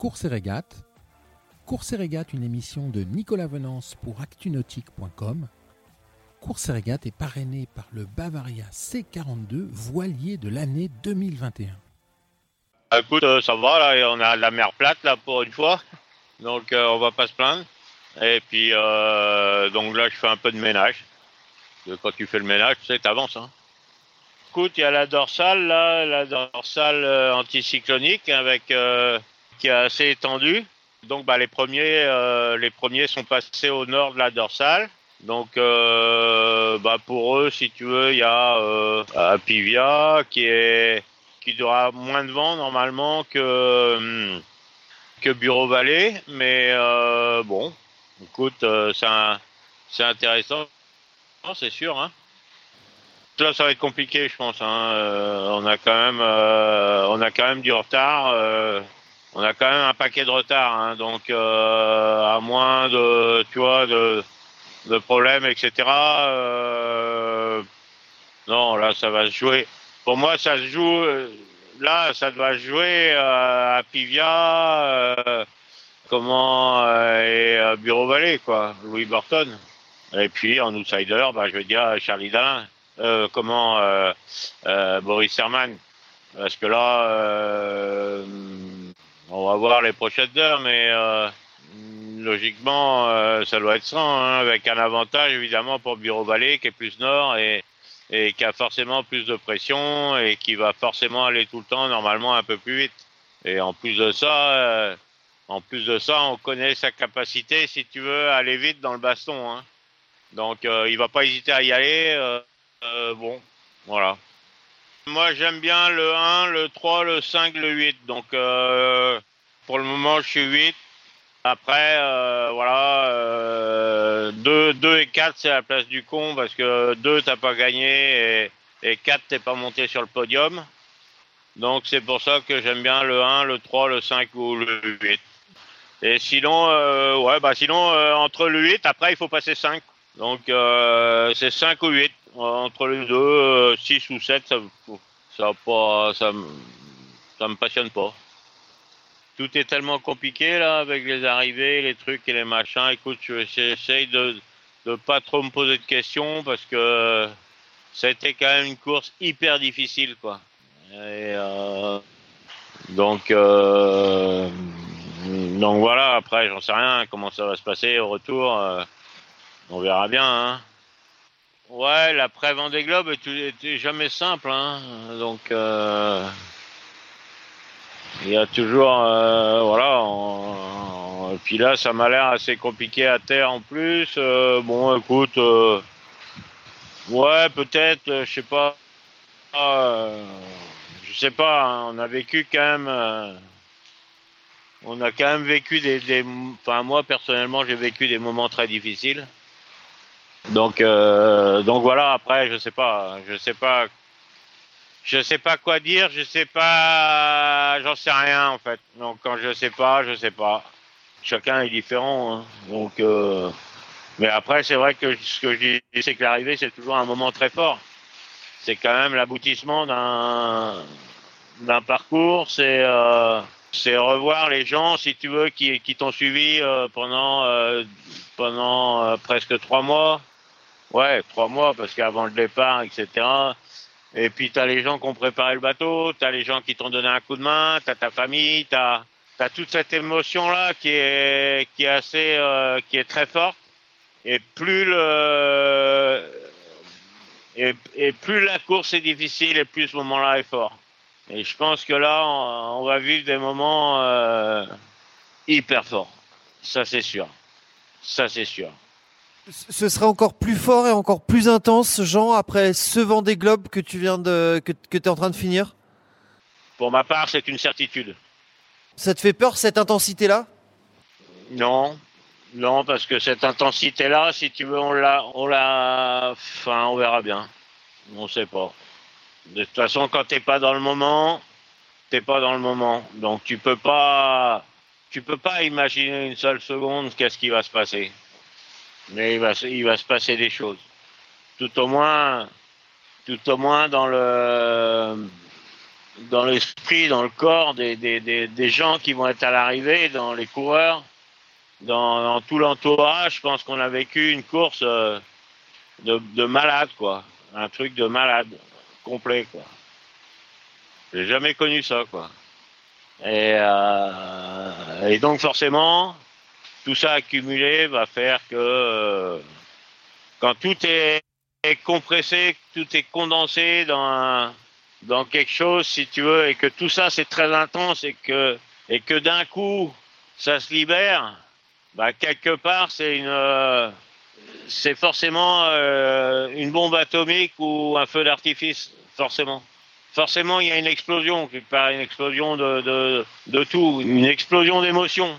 Course et régate. Course et régate, une émission de Nicolas Venance pour actunautique.com. Course et régate est parrainé par le Bavaria C42 voilier de l'année 2021. Écoute, euh, ça va, là, on a la mer plate, là, pour une fois. Donc, euh, on va pas se plaindre. Et puis, euh, donc là, je fais un peu de ménage. Quand tu fais le ménage, tu sais, hein. Écoute, il y a la dorsale, la dorsale euh, anticyclonique avec qui est assez étendue. Donc, bah, les premiers, euh, les premiers sont passés au nord de la dorsale. Donc, euh, bah, pour eux, si tu veux, il y a euh, Apivia qui est qui aura moins de vent normalement que hum, que Bureau Vallée, mais euh, bon, écoute, c'est intéressant, c'est sûr, hein. Là, ça va être compliqué, je pense. Hein. On a quand même, on a quand même du retard. On a quand même un paquet de retard, hein. donc euh, à moins de, tu vois, de, de problèmes, etc. euh, non, là, ça va se jouer. Pour moi, ça se joue. euh, Là, ça doit jouer à Pivia, comment et euh, Bureau Vallée, quoi. Louis Burton. Et puis en outsider, bah, je veux dire Charlie Dalin. Comment Boris Herman. Parce que là, on va voir les prochaines heures, mais euh, logiquement, euh, ça doit être ça, hein, avec un avantage évidemment pour Bureau Vallée qui est plus nord et, qui a forcément plus de pression et qui va forcément aller tout le temps normalement un peu plus vite. Et en plus de ça, euh, en plus de ça, on connaît sa capacité, si tu veux, à aller vite dans le baston. Hein. Donc, euh, il va pas hésiter à y aller. bon, voilà. Moi, j'aime bien le 1, le 3, le 5, le 8. Donc, euh, pour le moment, je suis 8. Après, euh, voilà, euh, 2, 2 et 4, c'est la place du con parce que 2, t'as pas gagné et, et 4, t'es pas monté sur le podium. Donc, c'est pour ça que j'aime bien le 1, le 3, le 5 ou le 8. Et sinon, euh, ouais, bah sinon, euh, entre le 8, après, il faut passer 5. Donc, euh, c'est 5 ou 8. Entre les deux, euh, 6 ou 7, ça, ça, pas, ça, ça me passionne pas. Tout est tellement compliqué, là, avec les arrivées, les trucs et les machins. Écoute, je- j'essaye de, de pas trop me poser de questions parce que été quand même une course hyper difficile, quoi. Et, euh, donc, euh, donc voilà, après, j'en sais rien comment ça va se passer au retour. euh, on verra bien. Hein. Ouais, l'après Vendée Globe est jamais simple. Hein. Donc, euh, il y a toujours. euh, voilà. puis là, ça m'a l'air assez compliqué à terre en plus. Euh, bon, écoute. ouais, peut-être, je sais pas. je sais pas, hein, on a vécu quand même. on a quand même vécu des. Enfin, moi personnellement, j'ai vécu des moments très difficiles. Donc, euh, donc voilà. Après, je sais pas, je sais pas, je sais pas quoi dire. Je sais pas, j'en sais rien en fait. Donc quand je sais pas, je sais pas. Chacun est différent. hein. Donc, euh, mais après, c'est vrai que ce que je dis, c'est que l'arrivée, c'est toujours un moment très fort. C'est quand même l'aboutissement d'un d'un parcours. C'est euh, c'est revoir les gens, si tu veux, qui, t'ont suivi pendant pendant presque trois mois. Ouais, trois mois, parce qu'avant le départ, etc. Et puis t'as les gens qui ont préparé le bateau, t'as les gens qui t'ont donné un coup de main, t'as ta famille, t'as as toute cette émotion là qui est qui est assez euh, qui est très forte. Et plus le et, plus la course est difficile et plus ce moment-là est fort. Et je pense que là, on, on va vivre des moments euh, hyper forts. Ça, c'est sûr. Ça, c'est sûr. Ce sera encore plus fort et encore plus intense, Jean, après ce Vendée Globe que tu viens de que, que tu es en train de finir? Pour ma part, c'est une certitude. Ça te fait peur cette intensité-là? Non, non, parce que cette intensité-là, si tu veux, on l'a, on l'a, enfin, on verra bien. On sait pas. De toute façon, quand t'es pas dans le moment, t'es pas dans le moment. Donc tu peux pas, tu peux pas imaginer une seule seconde qu'est-ce qui va se passer. Mais il va, il va se passer des choses. Tout au moins, tout au moins dans le, dans l'esprit, dans le corps des, des, des, des gens qui vont être à l'arrivée, dans les coureurs, dans, dans tout l'entourage. Je pense qu'on a vécu une course euh, de, de malade, quoi. Un truc de malade, complet, quoi. J'ai jamais connu ça, quoi. Et, euh, et donc forcément, tout ça accumulé va faire que euh, quand tout est, compressé, tout est condensé dans dans quelque chose, si tu veux, et que tout ça c'est très intense et que et que d'un coup ça se libère, bah quelque part c'est une euh, c'est forcément euh, une bombe atomique ou un feu d'artifice, forcément. Forcément, il y a une explosion, quelque part, une explosion de, de, de tout, une explosion d'émotions.